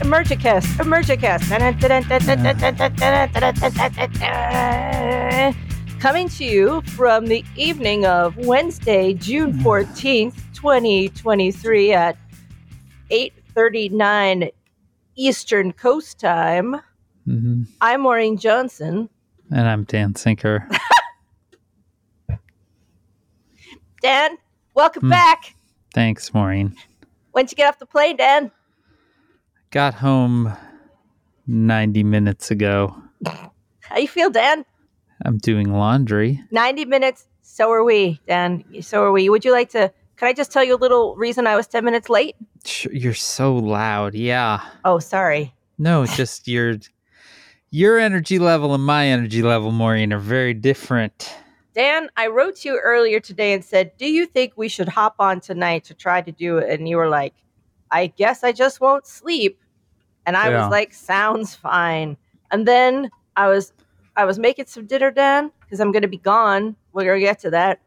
Emergicast, Emergicast. Coming to you from the evening of Wednesday, June 14th, 2023 at 8:39 Eastern Coast Time. hmm I'm Maureen Johnson. And I'm Dan Sinker. Dan, welcome Hmm. back. Thanks, Maureen. When'd you get off the plane, Dan? Got home 90 minutes ago. How you feel, Dan? I'm doing laundry. 90 minutes. So are we, Dan. So are we. Would you like to? Can I just tell you a little reason I was 10 minutes late? You're so loud. Yeah. Oh, sorry. No, just your your energy level and my energy level, Maureen, are very different. Dan, I wrote to you earlier today and said, Do you think we should hop on tonight to try to do it? And you were like, I guess I just won't sleep. And I Yeah. was like, Sounds fine. And then I was I was making some dinner, Dan, because I'm gonna be gone. We're gonna get to that.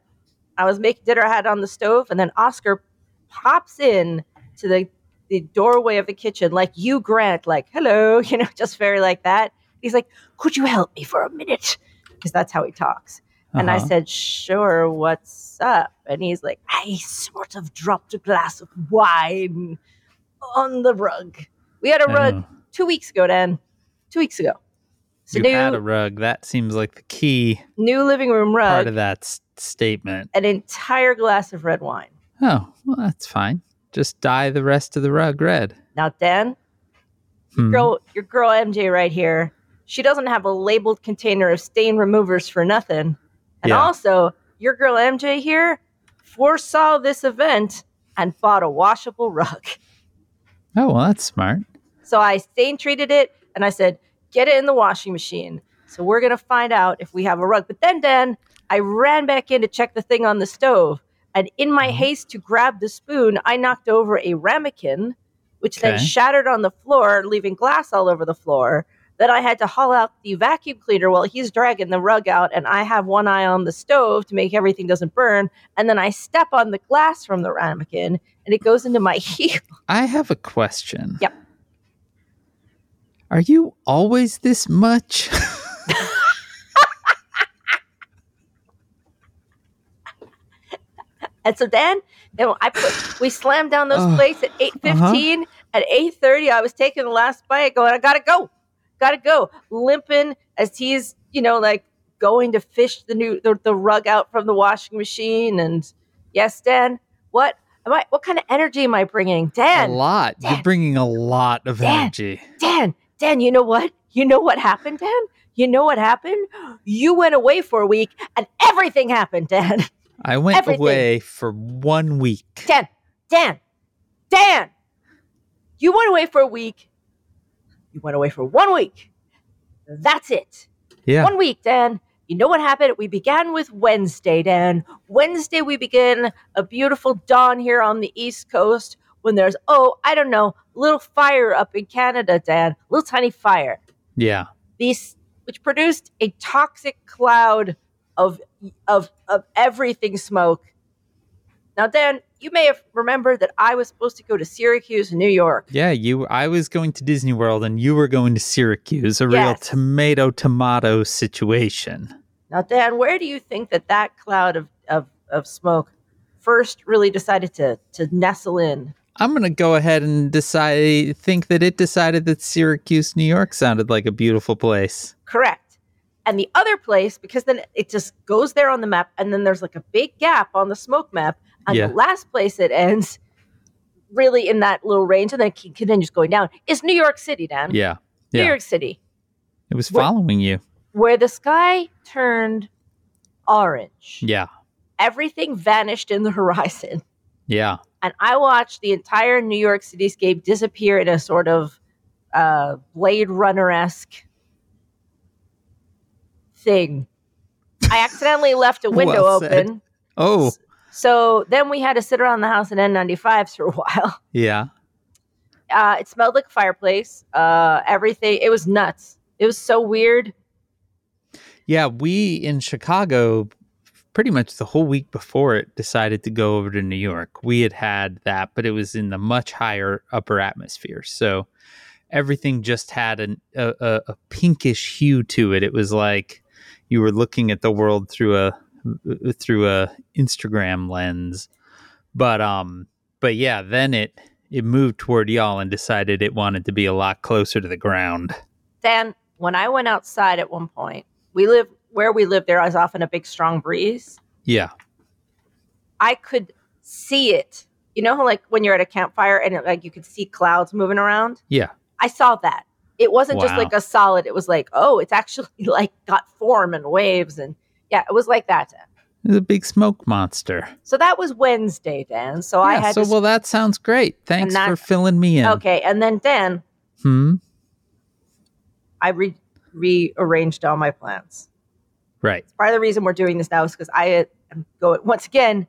I was making dinner, I had it on the stove, and then Oscar pops in to the the doorway of the kitchen, like you Grant, like, hello, you know, just very like that. He's like, Could you help me for a minute? Because that's how he talks. And I Uh-huh. said, Sure, what's up? And he's like, I sort of dropped a glass of wine on the rug. We had a rug two weeks ago, Dan. Two weeks ago. So you new, had a rug. That seems like the key new living room rug. part of that s- statement. an entire glass of red wine. Oh, well, that's fine. Just dye the rest of the rug red. Now, Dan, Hmm. girl, your girl MJ right here, she doesn't have a labeled container of stain removers for nothing. And Yeah. also, your girl MJ here foresaw this event and bought a washable rug. Oh, well, that's smart. So I stain treated it and I said, get it in the washing machine. So we're going to find out if we have a rug. But then, Dan, I ran back in to check the thing on the stove. And in my Mhm. haste to grab the spoon, I knocked over a ramekin, which then shattered on the floor, leaving glass all over the floor. Then I had to haul out the vacuum cleaner while he's dragging the rug out, and I have one eye on the stove to make everything doesn't burn. And then I step on the glass from the ramekin, and it goes into my heel. I have a question. Yep. Are you always this much? And so then, then I put we slammed down those plates at eight fifteen. Uh-huh. At eight thirty, I was taking the last bite, going, I gotta go, gotta go, limping as he's you know like going to fish the new the, the rug out from the washing machine. And yes, Dan, what am I? What kind of energy am I bringing, Dan? a lot. Dan. You're bringing a lot of Dan. energy. Dan, Dan, you know what? You know what happened, Dan? You know what happened? You went away for a week, and everything happened, Dan. I went Everything. away for one week. Dan, Dan, Dan, you went away for a week. You went away for one week. That's it. Yeah. One week, Dan. You know what happened? We began with Wednesday, Dan. Wednesday, we begin a beautiful dawn here on the East Coast when there's, oh, I don't know, little fire up in Canada, Dan. Little tiny fire. Yeah. These, which produced a toxic cloud of of of everything smoke. Now, Dan, you may have remembered that I was supposed to go to Syracuse, New York. Yeah, you I was going to Disney World and you were going to Syracuse, a real tomato tomato situation. Now, Dan, where do you think that that cloud of of, of smoke first really decided to to nestle in? I'm going to go ahead and decide think that it decided that Syracuse, New York sounded like a beautiful place. Correct. And the other place, because then it just goes there on the map, and then there's like a big gap on the smoke map, and Yeah. the last place it ends, really in that little range, and then it continues going down, is New York City, Dan. Yeah. New York City, It was Where- following you. where the sky turned orange. Yeah. Everything vanished in the horizon. Yeah. And I watched the entire New York cityscape disappear in a sort of uh, Blade Runner esque thing. I accidentally left a window Well open. Oh, So then we had to sit around the house in N95s for a while. yeah. Uh, it smelled like a fireplace. Uh, everything. It was nuts. It was so weird. Yeah, we in Chicago pretty much the whole week before it decided to go over to New York. We had had that, but it was in the much higher upper atmosphere. So everything just had an, a, a, a pinkish hue to it. It was like you were looking at the world through a through a Instagram lens. But um but yeah, then it it moved toward y'all and decided it wanted to be a lot closer to the ground. Dan, when I went outside at one point, we live where we live. There is often a big, strong breeze. Yeah. I could see it. You know like, when you're at a campfire and it, like you could see clouds moving around. Yeah. I saw that. It wasn't just like a solid. It was like, oh, it's actually like got form and waves, and yeah, it was like that. Was a big smoke monster. So that was Wednesday, Dan. So I yeah, had so to. well that sounds great. Thanks that- for filling me in. okay, and then Dan, Hmm. I re- rearranged all my plans. Right. part of the reason we're doing this now is because I am going once again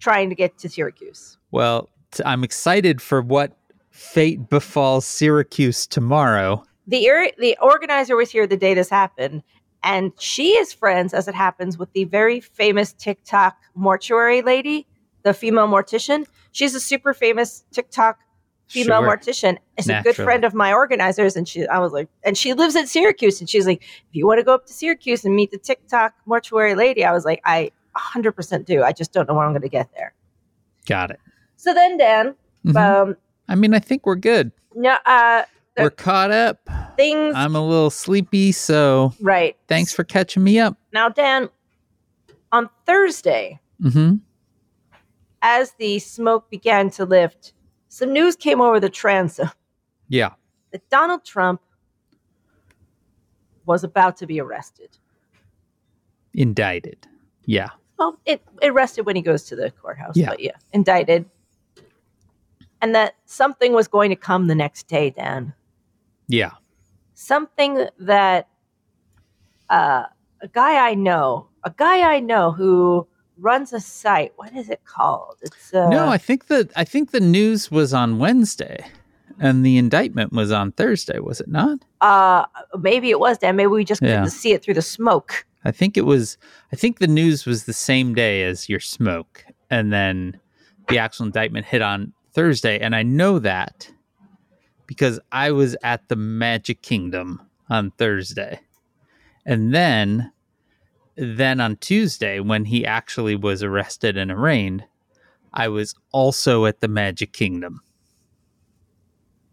trying to get to Syracuse. Well, t- I'm excited for what fate befalls Syracuse tomorrow. The er- the organizer was here the day this happened, and she is friends, as it happens, with the very famous TikTok mortuary lady, the female mortician. She's a super famous TikTok female Sure. mortician. Is a good friend of my organizers, and she I was like, and she lives in Syracuse, and she's like, if you want to go up to Syracuse and meet the TikTok mortuary lady, I was like, I 100% do. I just don't know when I'm going to get there. Got it. So then, Dan, Mhm. um, I mean, I think we're good. no, uh, We're caught up. things I'm a little sleepy, so right. thanks for catching me up. Now, Dan, on Thursday, hmm as the smoke began to lift, some news came over the transom Yeah. that Donald Trump was about to be arrested. Indicted. Yeah. Well, it arrested when he goes to the courthouse, Yeah. but yeah, indicted. And that something was going to come the next day, Dan. Yeah. Something that uh, a guy I know, a guy I know who runs a site. What is it called? It's uh, no, I think the I think the news was on Wednesday, and the indictment was on Thursday. Was it not? uh, maybe it was Dan. Maybe we just Yeah. couldn't see it through the smoke. I think it was. I think the news was the same day as your smoke, and then the actual indictment hit on Thursday. And I know that because I was at the Magic Kingdom on Thursday, and then, then on Tuesday when he actually was arrested and arraigned, I was also at the Magic Kingdom.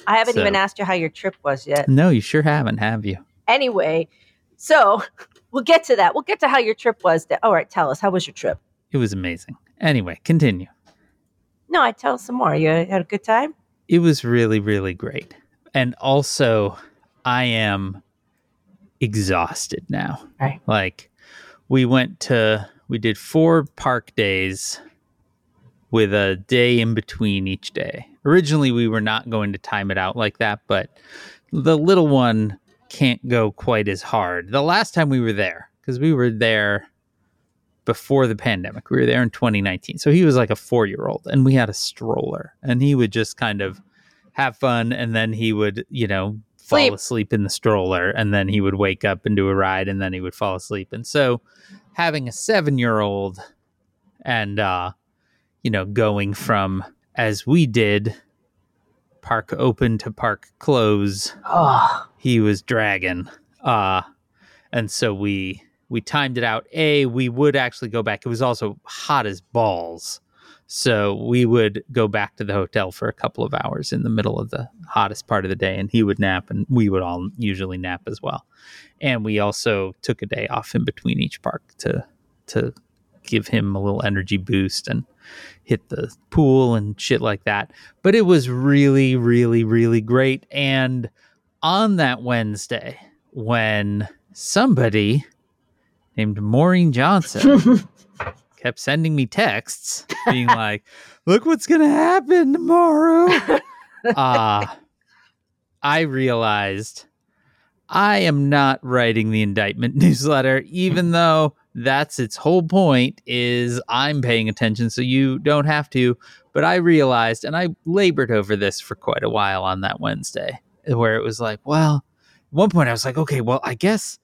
I haven't So- even asked you how your trip was yet. No, you sure haven't, have you? Anyway, so we'll get to that. We'll get to how your trip was. Dan. All right, tell us how was your trip? It was amazing. Anyway, continue. No, I tell us some more. You had a good time. It was really really great. And also i am exhausted now. Right. like we went to we did four park days with a day in between each day. Originally we were not going to time it out like that but the little one can't go quite as hard. The last time we were there because we were there before the pandemic. We were there in 2019 so he was like a four year old and we had a stroller and he would just kind of have fun and then he would you know fall Sleep. asleep in the stroller and then he would wake up and do a ride and then he would fall asleep. And so having a seven year old and uh you know going from as we did park open to park close Oh, he was dragging uh and so we we timed it out. A we would actually go back. It was also hot as balls. So we would go back to the hotel for a couple of hours in the middle of the hottest part of the day and he would nap and we would all usually nap as well. And we also took a day off in between each park to to give him a little energy boost and hit the pool and shit like that. But it was really really really great. And on that Wednesday when somebody named Maureen Johnson kept sending me texts being like, look what's going to happen tomorrow. uh, I realized I am not writing the indictment newsletter, even though that's its whole point is I'm paying attention so you don't have to. But I realized, and I labored over this for quite a while on that Wednesday, where it was like, well, at one point I was like, okay, well, I guess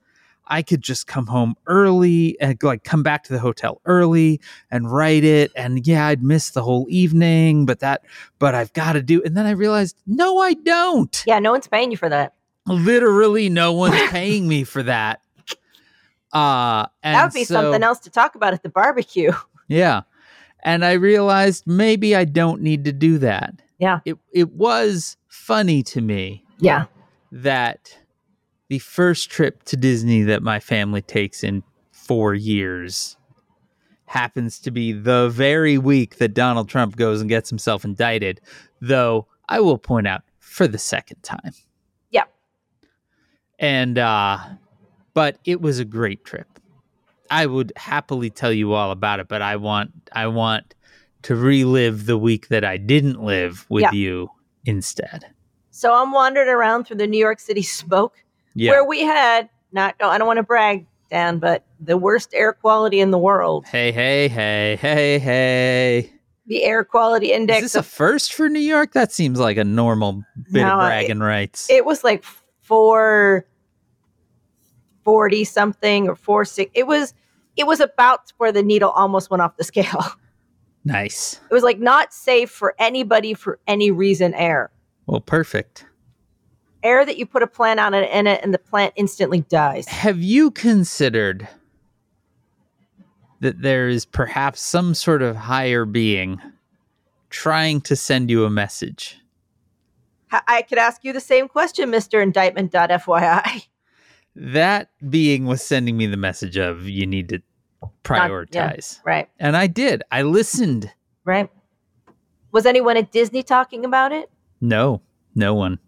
I could just come home early and like come back to the hotel early and write it. And yeah, I'd miss the whole evening, but that, but I've got to do. And then I realized, no, I don't. Yeah, no one's paying you for that. Literally, no one's paying me for that. Uh, and That would be so- something else to talk about at the barbecue. Yeah. And I realized maybe I don't need to do that. Yeah. It it was funny to me Yeah. that the first trip to Disney that my family takes in 4 years happens to be the very week that Donald Trump goes and gets himself indicted, though I will point out for the second time. Yeah. And uh but it was a great trip. I would happily tell you all about it, but I want I want to relive the week that I didn't live with Yeah. you instead. So I'm wandering around through the New York City smoke Yeah. where we had not no, I don't want to brag, Dan, but the worst air quality in the world. hey, hey, hey, hey, hey. The air quality Is index this a first for New York? That seems like a normal bit No, of bragging rights. it was like four forty something or four six. It was it was about where the needle almost went off the scale. nice. It was like not safe for anybody for any reason. Air, Well, perfect. Air that you put a plant on it in it, and the plant instantly dies. Have you considered that there is perhaps some sort of higher being trying to send you a message? I could ask you the same question, Mister Indictment.fyi. That being was sending me the message of you need to prioritize. Right, And I did. I listened. right. Was anyone at Disney talking about it? No, no one.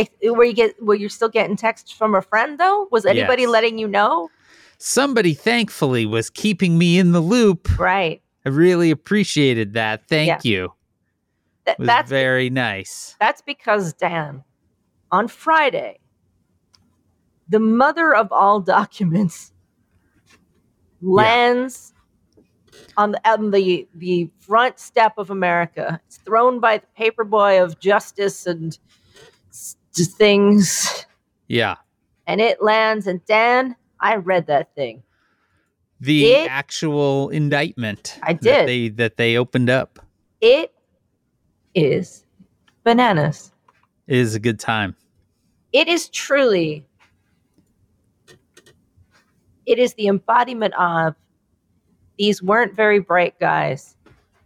If, were you get were you still getting texts from a friend though? Was anybody Yes. letting you know? Somebody thankfully was keeping me in the loop. Right. I really appreciated that. Thank Yeah. you. Th- that's very nice. that's because Dan, on Friday, the mother of all documents lands on the on the the front step of America. It's thrown by the paperboy of justice and things, Yeah. and it lands. And Dan, I read that thing. The It- actual indictment I that did. they that they opened up It is bananas. It is a good time. it is truly it is the embodiment of these weren't very bright guys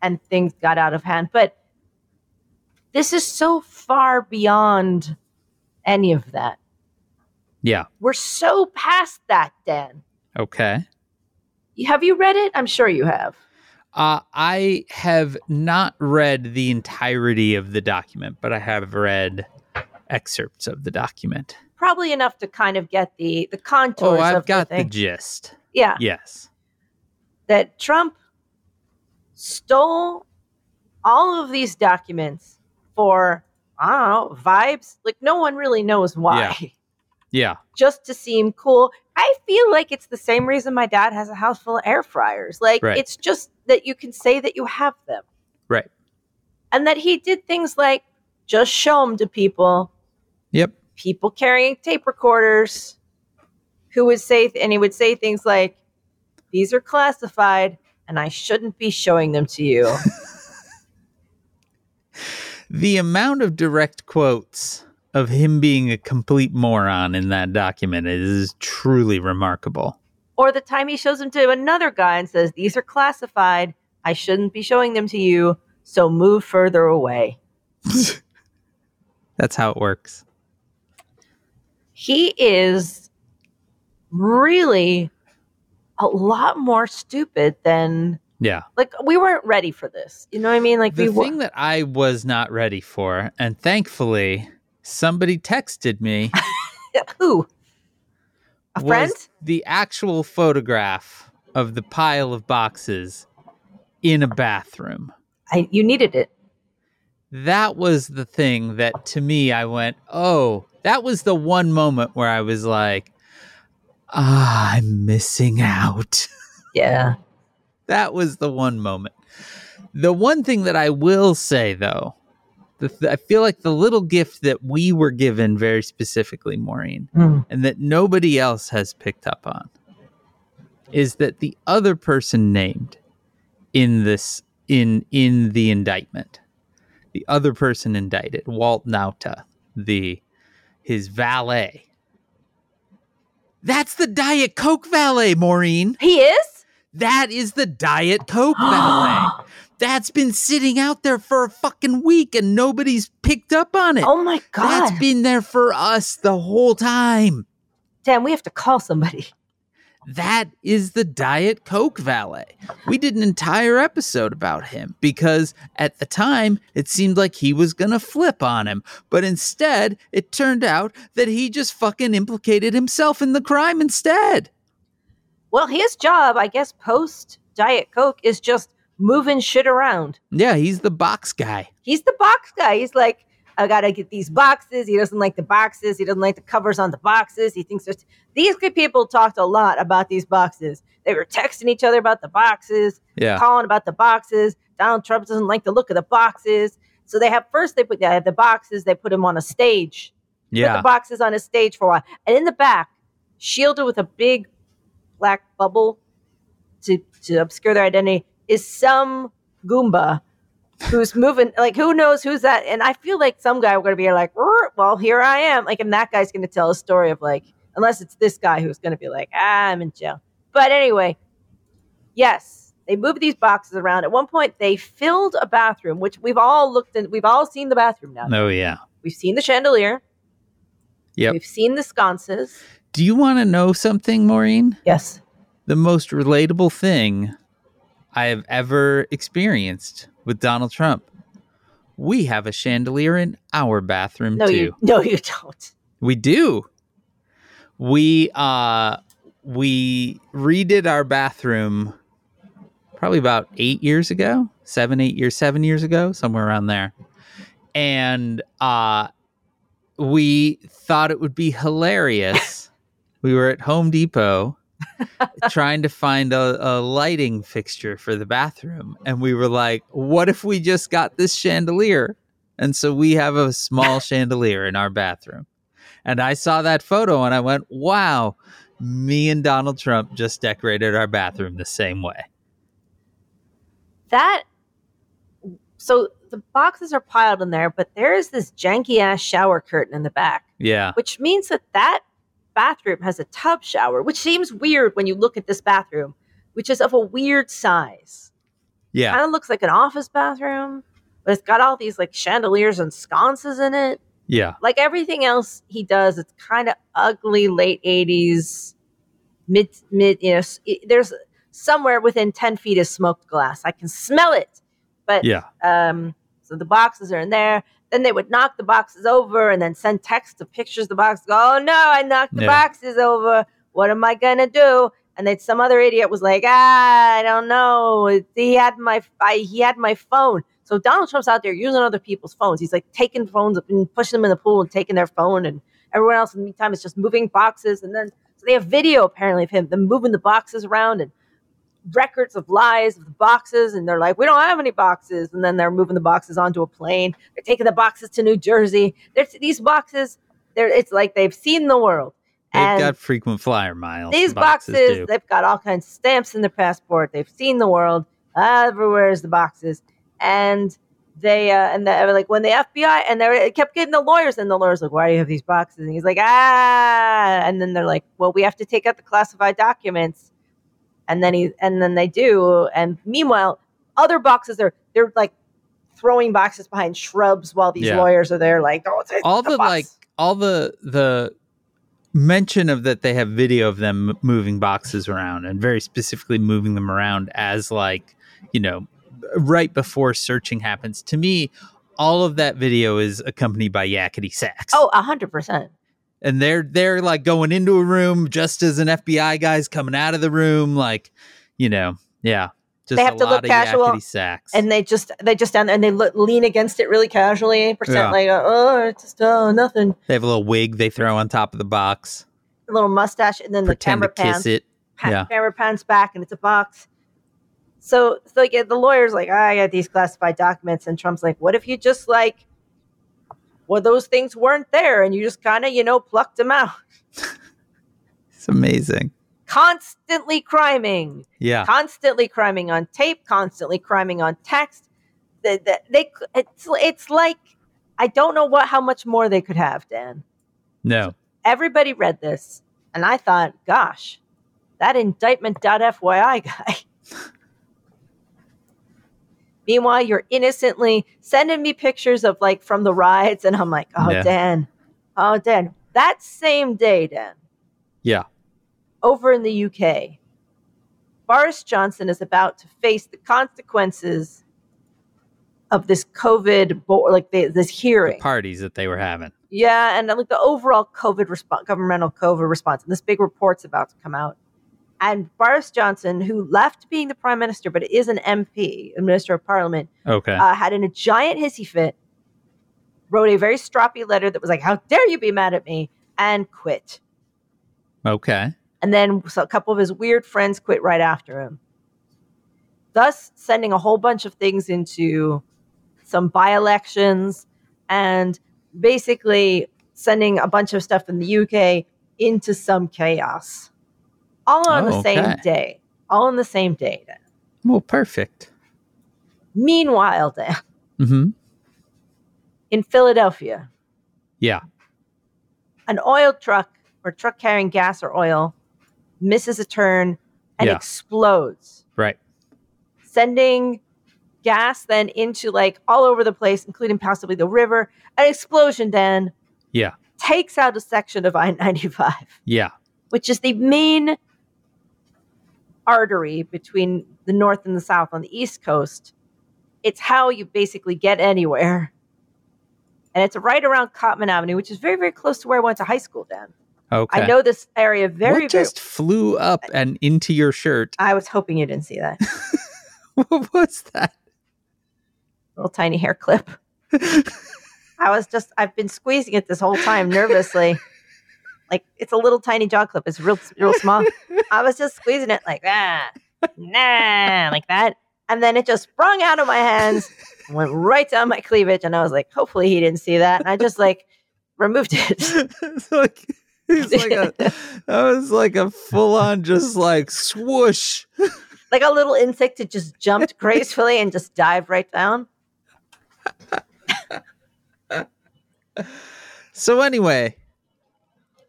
and things got out of hand but this is so far beyond any of that Yeah. we're so past that dan Okay. have you read it i'm sure you have Uh, I have not read the entirety of the document, but I have read excerpts of the document. probably enough to kind of get the the contours Oh, I've got the, the gist. yeah Yes. that Trump stole all of these documents for I don't know vibes. Like no one really knows why. Yeah. Just to seem cool. I feel like it's the same reason my dad has a house full of air fryers. Like Right. it's just that you can say that you have them. Right. And that he did things like just show them to people, Yep. people carrying tape recorders who would say and he would say things like these are classified and I shouldn't be showing them to you. The amount of direct quotes of him being a complete moron in that document is truly remarkable. or the time he shows them to another guy and says, These are classified. I shouldn't be showing them to you. So move further away. That's how it works. He is really a lot more stupid than Yeah. like we weren't ready for this. You know what I mean? Like The we thing that I was not ready for, and thankfully somebody texted me who? A friend? the actual photograph of the pile of boxes in a bathroom. I you needed it. That was the thing that to me I went, oh, that was the one moment where I was like, ah, I'm missing out. Yeah. That was the one moment. The one thing that I will say though, the th- I feel like the little gift that we were given very specifically, Maureen, hmm. and that nobody else has picked up on is that the other person named in this in in the indictment, the other person indicted, Walt Nauta, the his valet. That's the Diet Coke valet, Maureen. He is? That is the Diet Coke valet. That's been sitting out there for a fucking week and nobody's picked up on it. Oh my god. That's been there for us the whole time. Damn, we have to call somebody. That is the Diet Coke valet. We did an entire episode about him because at the time it seemed like he was going to flip on him. But instead, it turned out that he just fucking implicated himself in the crime instead. Well, his job, I guess, post Diet Coke is just moving shit around. Yeah, he's the box guy. He's the box guy. He's like, I gotta get these boxes. He doesn't like the boxes. He doesn't like the covers on the boxes. He thinks there's these good people talked a lot about these boxes. They were texting each other about the boxes, Yeah. calling about the boxes. Donald Trump doesn't like the look of the boxes. So they have first they put the, the boxes, they put him on a stage. Yeah. Put the boxes on a stage for a while. And in the back, shielded with a big black bubble to, to obscure their identity, is some Goomba who's moving. Like, who knows who's that? And I feel like some guy we're going to be like, "Er, well, here I am. Like, and that guy's going to tell a story of like, unless it's this guy who's going to be like, ah, I'm in jail. But anyway, yes, they moved these boxes around. At one point, they filled a bathroom, which we've all looked in. We've all seen the bathroom now. Oh, yeah. We've seen the chandelier. Yeah, We've seen the sconces. Do you want to know something, Maureen? Yes. The most relatable thing I have ever experienced with Donald Trump. We have a chandelier in our bathroom No, too. you no, you don't. We do. We uh we redid our bathroom probably about eight years ago, seven, eight years, seven years ago, somewhere around there. And uh we thought it would be hilarious. we were at Home Depot trying to find a, a lighting fixture for the bathroom. And we were like, what if we just got this chandelier? And so we have a small chandelier in our bathroom. And I saw that photo and I went, wow, me and Donald Trump just decorated our bathroom the same way. That so the boxes are piled in there, but there is this janky ass shower curtain in the back, Yeah. which means that that bathroom has a tub shower, which seems weird when you look at this bathroom, which is of a weird size. Yeah. Kind of looks like an office bathroom, but it's got all these like chandeliers and sconces in it. Yeah. like everything else he does, it's kind of ugly late eighties, mid mid. You know, it- there's somewhere within ten feet of smoked glass. I can smell it. But Yeah. um, so the boxes are in there. Then they would knock the boxes over and then send text of pictures of the box. Go, oh no, I knocked the Yeah. boxes over. What am I gonna do? And then some other idiot was like, ah, I don't know. He had my, I, he had my phone. So Donald Trump's out there using other people's phones. He's like taking phones and pushing them in the pool and taking their phone, and everyone else in the meantime is just moving boxes. And then so they have video apparently of him them moving the boxes around and records of lies of the boxes. And they're like, we don't have any boxes. And then they're moving the boxes onto a plane. They're taking the boxes to New Jersey. There's these boxes. They're it's like they've seen the world. They've And got frequent flyer miles. these the boxes, they've got all kinds of stamps in their passport. They've seen the world. Everywhere is the boxes, and they uh, and the, like when the FBI and they kept getting the lawyers, and the lawyers like, "Why do you have these boxes?" And he's like, "Ah," and then they're like, "Well, we have to take out the classified documents," and then he and then they do, and meanwhile, other boxes are they're like throwing boxes behind shrubs while these Yeah. lawyers are there, like, "Oh, all the the like all the the mention of that they have video of them moving boxes around and very specifically moving them around as like you know right before searching happens to me all of that video is accompanied by yakety sax Oh, a hundred percent. And they're they're like going into a room just as an fbi guy's coming out of the room like you know yeah just They have a to lot look of casual, and they just they just stand there and they look, lean against it really casually, percent Yeah. like oh it's just oh nothing, they have a little wig they throw on top of the box a little mustache, and then the camera to kiss pans, it pa- yeah. camera pans back, and it's a box. So, so like the lawyer's like, "Ah, I got these classified documents, and Trump's like, what if you just like well, those things weren't there, and you just kind of, you know, plucked them out. It's amazing. Constantly criming, Yeah. constantly criming on tape, constantly criming on text. They, they, they it's, it's like I don't know what how much more they could have, Dan. No. Everybody read this, and I thought, gosh, that indictment.fyi guy. Meanwhile, you're innocently sending me pictures of like from the rides, and I'm like, oh, Yeah. Dan, oh, Dan. That same day, Dan, Yeah. over in the UK, Boris Johnson is about to face the consequences of this COVID, bo- like the, this The hearing. parties that they were having. Yeah, and like the overall COVID response, governmental COVID response, and this big report's about to come out. And Boris Johnson, who left being the prime minister but is an MP, a minister of parliament, Okay. uh, had in a giant hissy fit, wrote a very stroppy letter that was like, "How dare you be mad at me?" and quit. okay. And then so a couple of his weird friends quit right after him, thus sending a whole bunch of things into some by elections and basically sending a bunch of stuff in the UK into some chaos. All on Oh, the same okay. day. All on the same day. Dan. Well, perfect. Meanwhile, Dan, Mm-hmm. in Philadelphia, Yeah. an oil truck or truck carrying gas or oil misses a turn and Yeah. explodes. Right. sending gas then into like all over the place, including possibly the river. An explosion then Yeah. takes out a section of I 95, Yeah. which is the main artery between the north and the south on the east coast. It's how you basically get anywhere. And it's right around Cottman Avenue, which is very, very close to where I went to high school, Dan. Okay. I know this area very, what very. just flew up and into your shirt? I was hoping you didn't see that what was that? little tiny hair clip. I was just, I've been squeezing it this whole time nervously. like it's a little tiny jaw clip. It's real, real small. I was just squeezing it like that, nah, like that. And then it just sprung out of my hands, and went right down my cleavage. And I was like, hopefully he didn't see that. And I just like removed it. it's like it's like a that was like a full on just like swoosh. like a little insect, it just jumped gracefully and just dived right down. So anyway,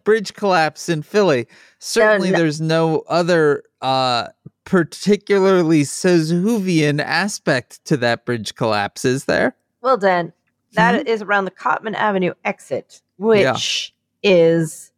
bridge collapse in Philly. Certainly there's no other uh particularly Sezuvian aspect to that bridge collapse, is there? Well, Dan, that is around the Cottman Avenue exit, which is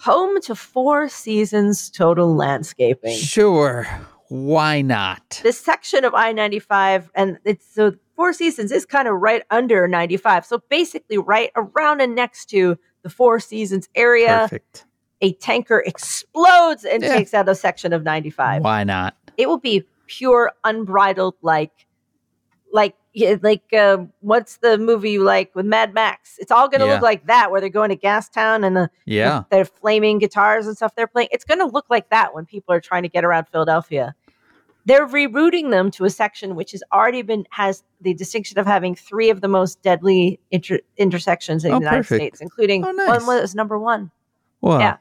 home to Four Seasons Total Landscaping. Sure. Why not? This section of I 95, and it's so Four Seasons is kind of right under 95. So basically, right around and next to the Four Seasons area, Perfect. a tanker explodes and Yeah. takes out a section of 95. Why not? it will be pure unbridled like like like uh, what's the movie you like with Mad Max? It's all going to Yeah. look like that, where they're going to Gastown and the Yeah. the flaming guitars and stuff they're playing. It's going to look like that when people are trying to get around Philadelphia. They're rerouting them to a section which has already been has the distinction of having three of the most deadly inter- intersections in Oh, the United perfect. States, including Oh, nice. one was number one. Well, Yeah.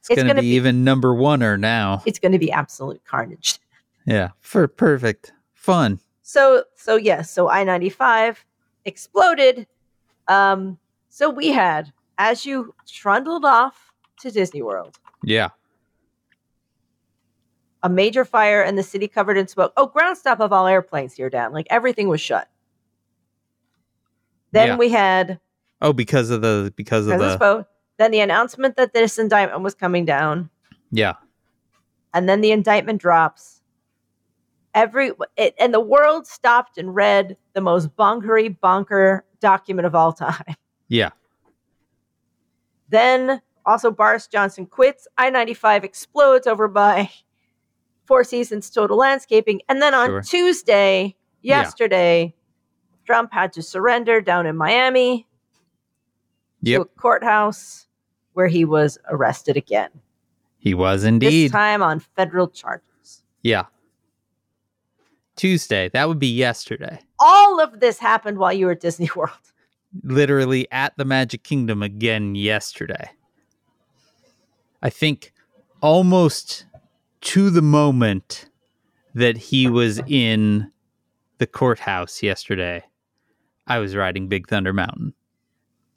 it's, It's gonna, gonna be, be- even number one or now. It's going to be absolute carnage. Yeah. For perfect. Fun. So so yes, so I ninety five exploded. Um, so we had as you trundled off to Disney World, Yeah. A major fire and the city covered in smoke. Oh, ground stop of all airplanes here, down. Like everything was shut. Then Yeah. we had Oh, because of the because of the vote. Then the announcement that this indictment was coming down, yeah. and then the indictment drops. Every it, and the world stopped and read the most bonkery bonker document of all time. Yeah. Then also Boris Johnson quits. I 95 explodes over by Four Seasons Total Landscaping. And then on Sure. Tuesday, Yeah. yesterday, Trump had to surrender down in Miami to a courthouse where he was arrested again. He was This indeed. time on federal charges. Yeah. Tuesday. That would be yesterday. All of this happened while you were at Disney World. literally at the Magic Kingdom again yesterday. I think almost to the moment that he was in the courthouse yesterday, I was riding Big Thunder Mountain.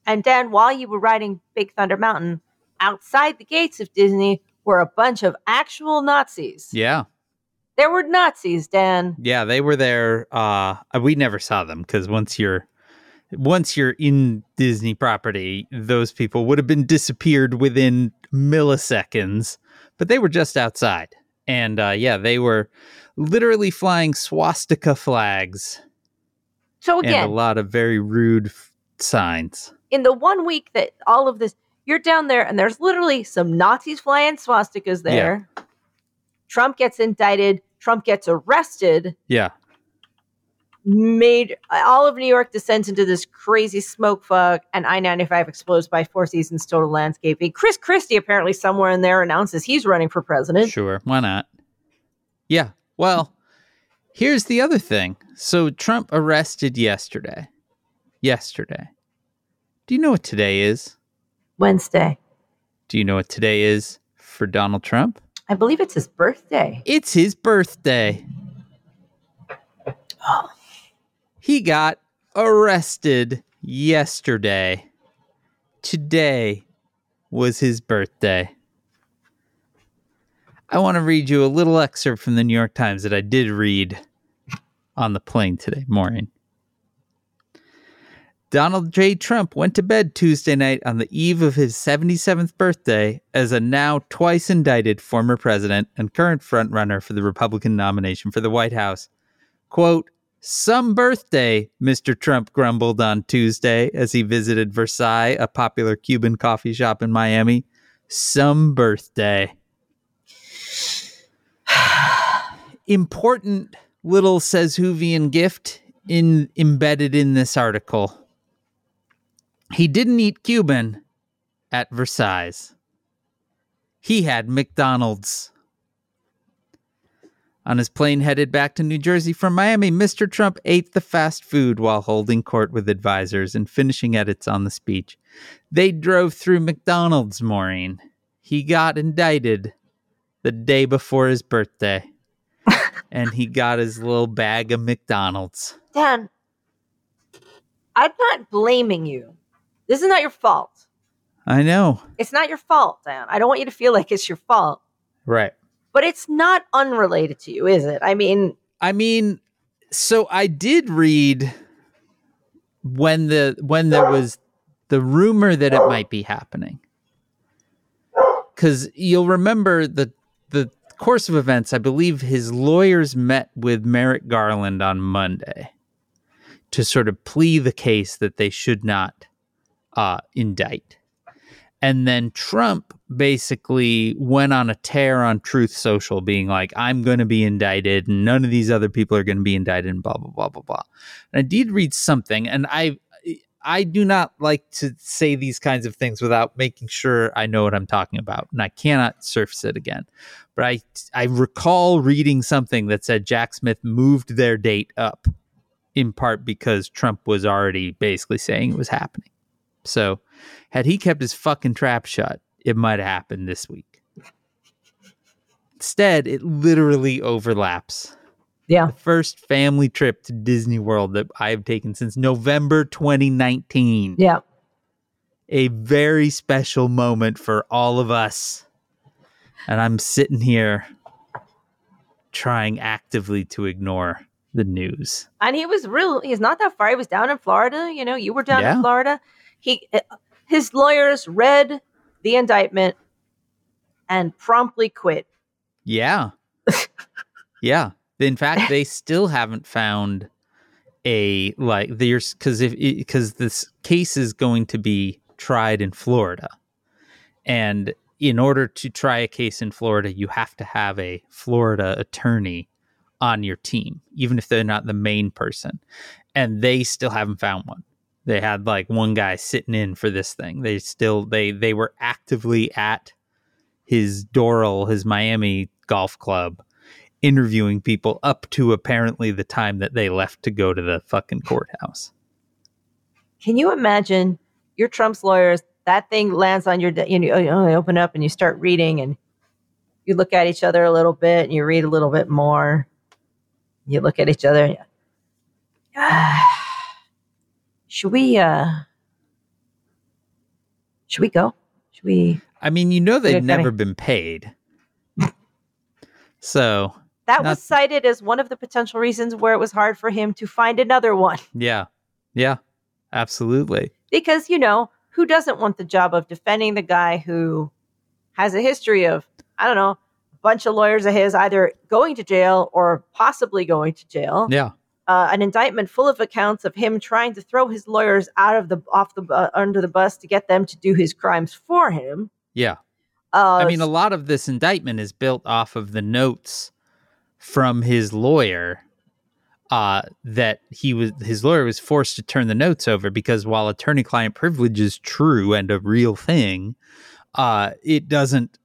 And Dan, while you were riding Big Thunder Mountain, outside the gates of Disney were a bunch of actual Nazis. Yeah. There were Nazis, Dan. Yeah, they were there. Uh, we never saw them because once you're once you're in Disney property, those people would have been disappeared within milliseconds. But they were just outside, and uh, yeah, they were literally flying swastika flags So and again, a lot of very rude f- signs. in the one week that all of this, you're down there and there's literally some Nazis flying swastikas there. Trump gets indicted. Trump gets arrested. Yeah, Made all of New York descends into this crazy smoke fog, and I 95 explodes by Four Seasons Total Landscaping. Chris Christie, apparently, somewhere in there, announces he's running for president. Sure, why not? Yeah. Well, here's the other thing. So Trump arrested yesterday. Yesterday. Do you know what today is? Wednesday. Do you know what today is for Donald Trump? I believe it's his birthday. It's his birthday. Oh, He got arrested yesterday. Today was his birthday. I want to read you a little excerpt from the New York Times that I did read on the plane today morning. Donald J. Trump went to bed Tuesday night on the eve of his 77th birthday as a now twice indicted former president and current frontrunner for the Republican nomination for the White House. Quote, some birthday, Mr. Trump grumbled on Tuesday as he visited Versailles, a popular Cuban coffee shop in Miami. Some birthday. Important little says Hoovian gift in embedded in this article. He didn't eat Cuban at Versailles. He had McDonald's. On his plane headed back to New Jersey from Miami, Mr. Trump ate the fast food while holding court with advisors and finishing edits on the speech. They drove through McDonald's, Maureen. He got indicted the day before his birthday. and he got his little bag of McDonald's. Dan, I'm not blaming you. This is not your fault. I know. It's not your fault, Dan. I don't want you to feel like it's your fault, Right. But it's not unrelated to you, is it? I mean, I mean, so I did read when the when there was the rumor that it might be happening. Cuz you'll remember the the course of events, I believe his lawyers met with Merrick Garland on Monday to sort of plea the case that they should not uh, indict. And then Trump basically went on a tear on Truth Social, being like, I'm going to be indicted, and none of these other people are going to be indicted, and blah, blah, blah, blah, blah. And I did read something, and I. I do not like to say these kinds of things without making sure I know what I'm talking about, and I cannot surface it again. But I I recall reading something that said Jack Smith moved their date up, in part because Trump was already basically saying it was happening. So, had he kept his fucking trap shut, it might have happened this week. Instead, it literally overlaps. yeah. The first family trip to Disney World that I have taken since November 2019. Yeah. A very special moment for all of us. And I'm sitting here trying actively to ignore the news. And he was real, he's not that far. He was down in Florida. You know, you were down Yeah. in Florida. He, uh, his lawyers read the indictment and promptly quit. Yeah. yeah. In fact, they still haven't found a like there's because if because this case is going to be tried in Florida, and in order to try a case in Florida, you have to have a Florida attorney on your team, even if they're not the main person, and they still haven't found one. They had like one guy sitting in for this thing. They still they they were actively at his Doral, his Miami golf club, interviewing people up to apparently the time that they left to go to the fucking courthouse. Can you imagine your Trump's lawyers? That thing lands on your, you, know, you open up and you start reading, and you look at each other a little bit, and you read a little bit more. You look at each other. And you, ah, should we? uh Should we go? Should we? I mean, you know they've kinda- never been paid. so That Not- was cited as one of the potential reasons where it was hard for him to find another one. yeah, yeah, absolutely. Because, you know, who doesn't want the job of defending the guy who has a history of, I don't know, a bunch of lawyers of his either going to jail or possibly going to jail? Yeah, Uh, an indictment full of accounts of him trying to throw his lawyers out of the off the bu- under the bus to get them to do his crimes for him. yeah. Uh, I mean, a lot of this indictment is built off of the notes from his lawyer. Uh, that he was his lawyer was forced to turn the notes over because while attorney-client privilege is true and a real thing, uh, it doesn't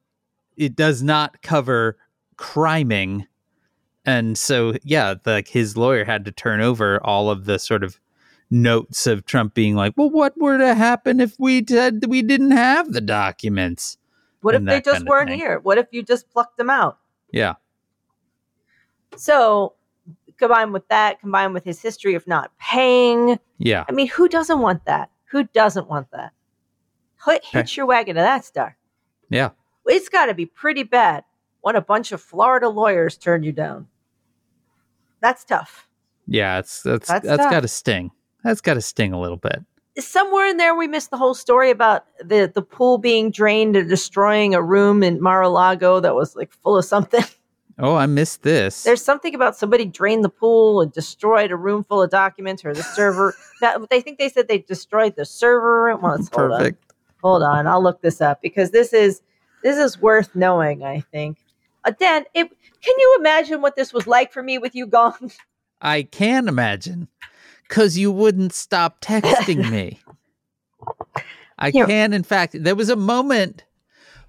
it does not cover criming, and so yeah, like his lawyer had to turn over all of the sort of notes of Trump being like, "Well, what were to happen if we said we didn't have the documents?" what if they just weren't thing. here? What if you just plucked them out? Yeah. So, combined with that, combined with his history of not paying, Yeah. I mean, who doesn't want that? Who doesn't want that? Hit, hitch your wagon to that star. Yeah. It's got to be pretty bad when a bunch of Florida lawyers turn you down. That's tough. Yeah, it's that's That's that's got to sting. That's got to sting a little bit. Somewhere in there, we missed the whole story about the, the pool being drained and destroying a room in Mar-a-Lago that was like full of something. Oh, I missed this. There's something about somebody drained the pool and destroyed a room full of documents or the server. that, they think they said they destroyed the server. Well, let's hold on. Perfect. Hold on, I'll look this up because this is this is worth knowing. I think. Dan, it, can you imagine what this was like for me with you gone? I can imagine cuz you wouldn't stop texting me. I Here. can in fact there was a moment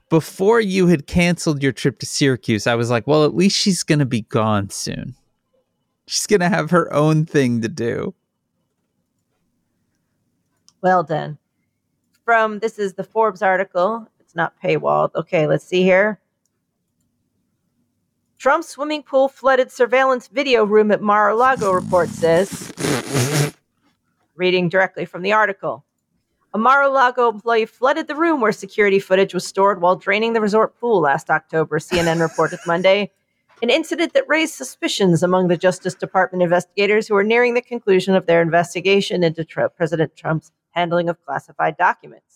before you had canceled your trip to Syracuse. I was like, well, at least she's going to be gone soon. She's going to have her own thing to do. Well done. From this is the Forbes article. It's not paywalled. Okay, let's see here. Trump swimming pool flooded surveillance video room at Mar-a-Lago report says. Reading directly from the article. A Mar-a-Lago employee flooded the room where security footage was stored while draining the resort pool last October, CNN reported Monday. An incident that raised suspicions among the Justice Department investigators who are nearing the conclusion of their investigation into President Trump's handling of classified documents.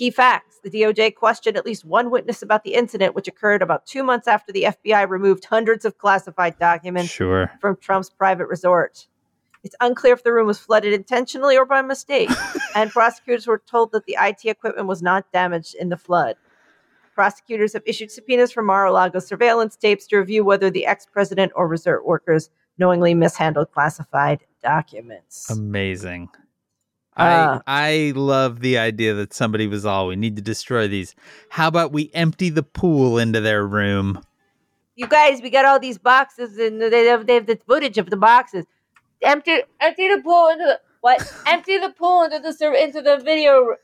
Key facts the DOJ questioned at least one witness about the incident, which occurred about two months after the FBI removed hundreds of classified documents Sure. from Trump's private resort. It's unclear if the room was flooded intentionally or by mistake, and prosecutors were told that the IT equipment was not damaged in the flood. Prosecutors have issued subpoenas for Mar a Lago surveillance tapes to review whether the ex president or resort workers knowingly mishandled classified documents. Amazing. Uh, I I love the idea that somebody was all we need to destroy these. How about we empty the pool into their room? you guys, we got all these boxes, and they have, they have the footage of the boxes. Empty, empty the pool into the what? empty the pool into the into the video.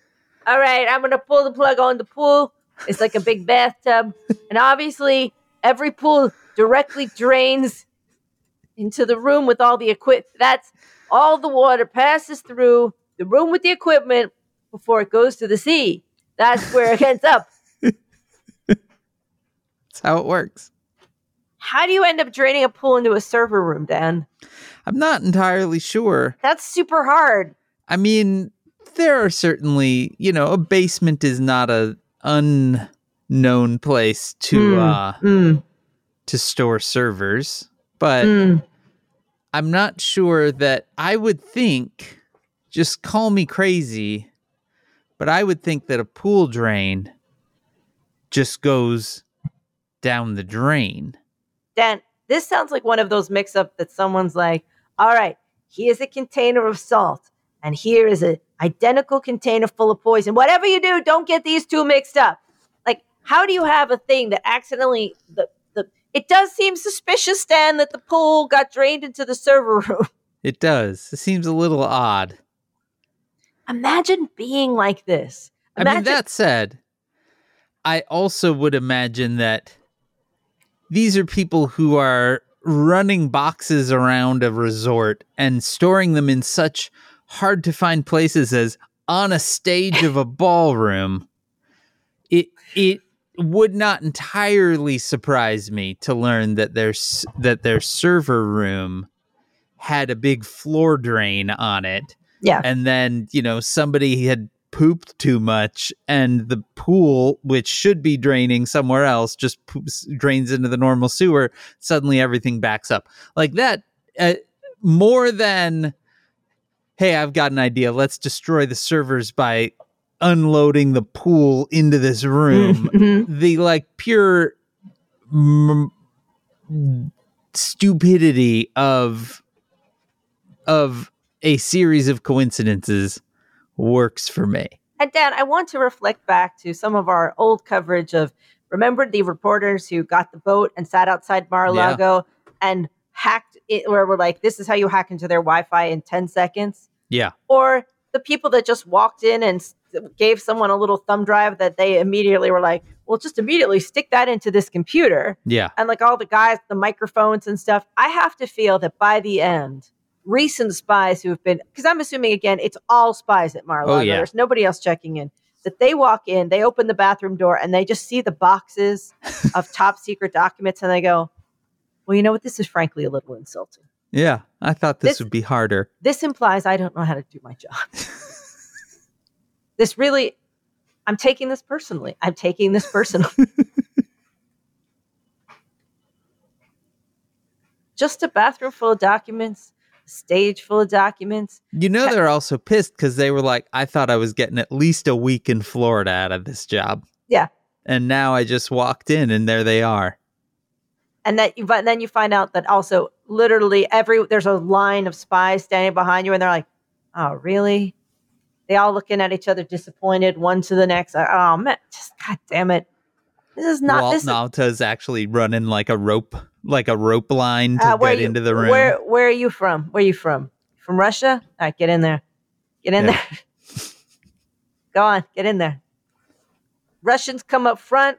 All right, I'm gonna pull the plug on the pool. It's like a big bathtub, and obviously, every pool directly drains into the room with all the equipment. That's all the water passes through the room with the equipment before it goes to the sea. That's where it ends up. That's how it works. How do you end up draining a pool into a server room, Dan? I'm not entirely sure. That's super hard. I mean, there are certainly, you know, a basement is not a unknown place to Hmm. uh Mm, to store servers, but mm. I'm not sure that I would think, just call me crazy, but I would think that a pool drain just goes down the drain. Dan, this sounds like one of those mix up that someone's like, all right, here's a container of salt, and here is an identical container full of poison. Whatever you do, don't get these two mixed up. Like, how do you have a thing that accidentally the the it does seem suspicious, Dan, that the pool got drained into the server room. It does. It seems a little odd. Imagine being like this. I mean, that said, I also would imagine that these are people who are running boxes around a resort and storing them in such hard to find places as on a stage of a ballroom. It it would not entirely surprise me to learn that their that their server room had a big floor drain on it yeah, and then you know somebody had pooped too much and the pool which should be draining somewhere else just poops, drains into the normal sewer suddenly everything backs up. Like that uh, more than hey i've got an idea. Let's destroy the servers by unloading the pool into this room. Mhm. the like pure m- stupidity of of a series of coincidences works for me. And Dan, I want to reflect back to some of our old coverage of remember the reporters who got the boat and sat outside Mar-a-Lago and hacked it, where we're like, this is how you hack into their Wi-Fi in 10 seconds. Yeah. Or the people that just walked in and gave someone a little thumb drive that they immediately were like, well, just immediately stick that into this computer. Yeah. And like all the guys, the microphones and stuff. I have to feel that by the end, recent spies who have been, because I'm assuming again, it's all spies at Mar-a-Lago. Oh, yeah. There's nobody else checking in. That they walk in, they open the bathroom door, and they just see the boxes of top secret documents, and they go, "Well, you know what? This is frankly a little insulting. Yeah. I thought this, This- would be harder. This implies I don't know how to do my job. this really, I'm taking this personally. I'm taking this personally. just a bathroom full of documents, stage full of documents. You know, they're also pissed because they were like, I thought I was getting at least a week in Florida out of this job. Yeah. And now I just walked in and there they are. and that but then you find out that also literally every there's a line of spies standing behind you and they're like oh really they all looking at each other disappointed one to the next oh man just god damn it this is not Walt this is, actually running like a rope, like a rope line to uh, get you- into the room. where where are you from where are you from from russia all right get in there get in Yeah. there go on get in there russians come up front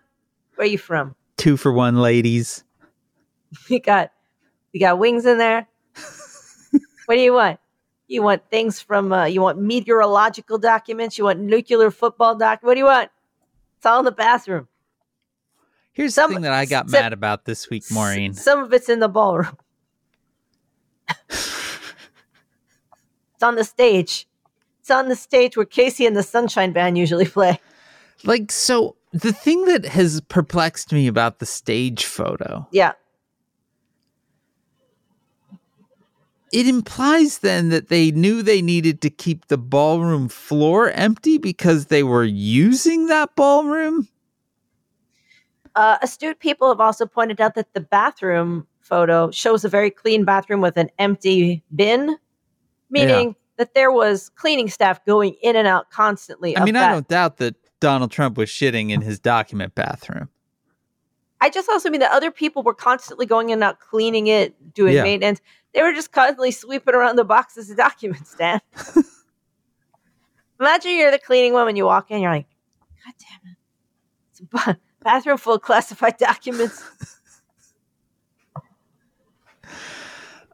where are you from Two for one, ladies. you got you got wings in there. what do you want? You want things from uh, you want meteorological documents, you want nuclear football doc. What do you want? It's all in the bathroom. Here's Some- the thing that I got some- mad about this week, Maureen. some of it's in the ballroom. it's on the stage. It's on the stage where KC and the Sunshine Band usually play. Like, so the thing that has perplexed me about the stage photo, Yeah. it implies then that they knew they needed to keep the ballroom floor empty because they were using that ballroom. Uh, astute people have also pointed out that the bathroom photo shows a very clean bathroom with an empty bin, meaning that there was cleaning staff going in and out constantly. I mean, I don't doubt that Donald Trump was shitting in his document bathroom. I just also mean that other people were constantly going in and out, cleaning it, doing Yeah. maintenance. They were just constantly sweeping around the boxes of documents, Dan. Imagine you're the cleaning woman, you walk in, you're like, God damn it. It's a bathroom full of classified documents.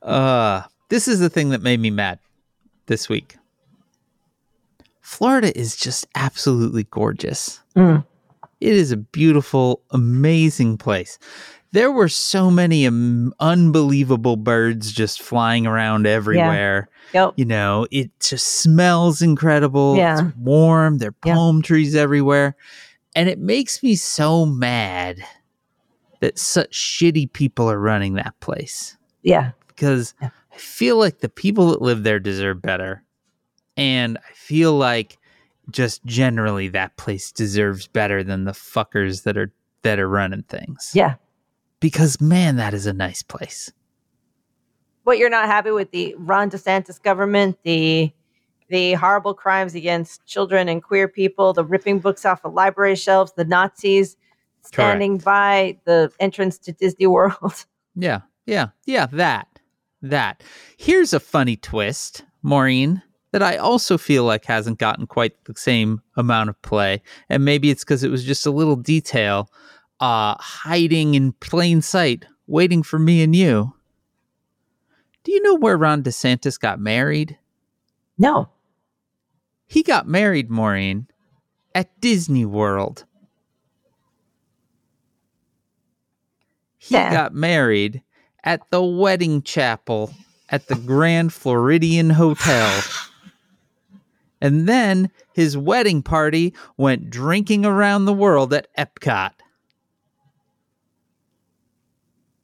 Uh, this is the thing that made me mad this week. Florida is just absolutely gorgeous. Mm. It is a beautiful, amazing place. There were so many um, unbelievable birds just flying around everywhere. Yep. You know, it just smells incredible. Yeah. It's warm. There are Yeah. palm trees everywhere. And it makes me so mad that such shitty people are running that place Yeah. because Yeah. I feel like the people that live there deserve better. And I feel like just generally that place deserves better than the fuckers that are that are running things. Yeah. Because man, that is a nice place. What you're not happy with the Ron DeSantis government, the the horrible crimes against children and queer people, the ripping books off of library shelves, the Nazis standing by the entrance to Disney World. Yeah. Yeah. Yeah, that. That. Here's a funny twist, Maureen. that I also feel like hasn't gotten quite the same amount of play. And maybe it's because it was just a little detail uh, hiding in plain sight, waiting for me and you. Do you know where Ron DeSantis got married? No. He got married, Maureen, at Disney World. He Yeah. got married at the wedding chapel at the Grand Floridian Hotel. And then his wedding party went drinking around the world at Epcot.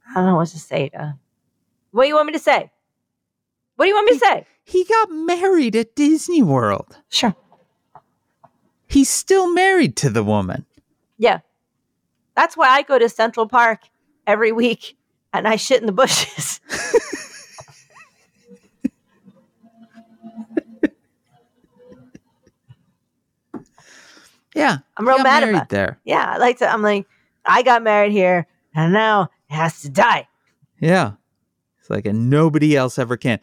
I don't know what to say. Uh, what do you want me to say? What do you want me to say? He got married at Disney World. Sure. He's still married to the woman. Yeah. That's why I go to Central Park every week and I shit in the bushes. Yeah. I'm real mad about there. yeah, I like to. I'm like, I got married here and now it has to die. Yeah. It's like, and nobody else ever can.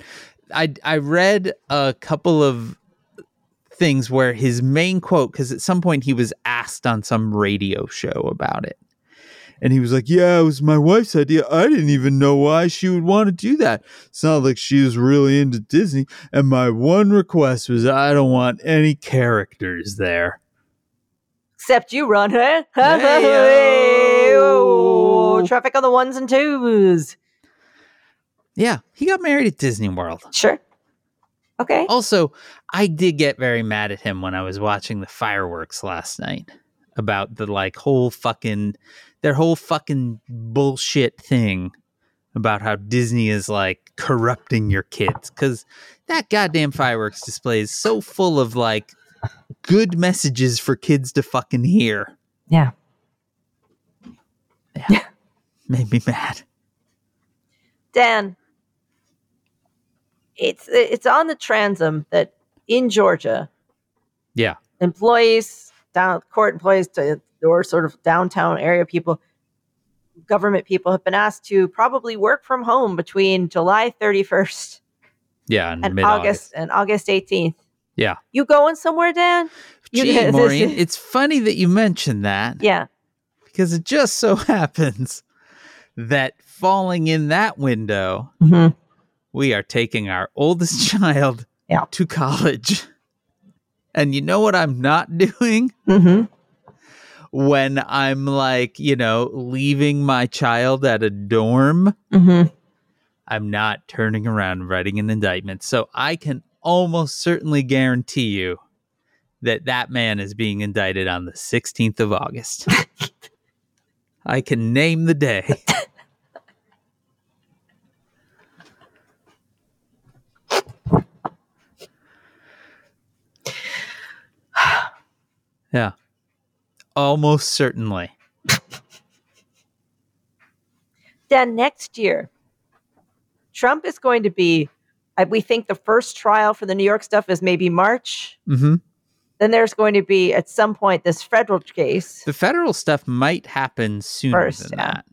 I, I read a couple of things where his main quote, because at some point he was asked on some radio show about it. And he was like, Yeah, it was my wife's idea. I didn't even know why she would want to do that. It's not like she was really into Disney. And my one request was, I don't want any characters there. Except you, Ron, huh? Hey-o. Traffic on the ones and twos. Yeah, he got married at Disney World. Sure. Okay. Also, I did get very mad at him when I was watching the fireworks last night about the like whole fucking their whole fucking bullshit thing about how Disney is like corrupting your kids cuz that goddamn fireworks display is so full of like good messages for kids to fucking hear. Yeah. Yeah. Made me mad. Dan, it's it's on the transom that in Georgia, Yeah. employees down court employees to or sort of downtown area people government people have been asked to probably work from home between July 31st Yeah, in and mid-August. And August 18th. Yeah. You going somewhere, Dan? You Gee, get- Maureen, it's funny that you mentioned that. Yeah. because it just so happens that falling in that window, Mm-hmm. We are taking our oldest child Yeah. to college. And you know what I'm not doing Mm-hmm. when I'm like, you know, leaving my child at a dorm? Mm-hmm. I'm not turning around and writing an indictment. So I can almost certainly guarantee you that that man is being indicted on the 16th of August. I can name the day. Yeah. Almost certainly. then next year, Trump is going to be, we think the first trial for the New York stuff is maybe March. hmm Then there's going to be at some point this federal case. The federal stuff might happen sooner First, than yeah. that.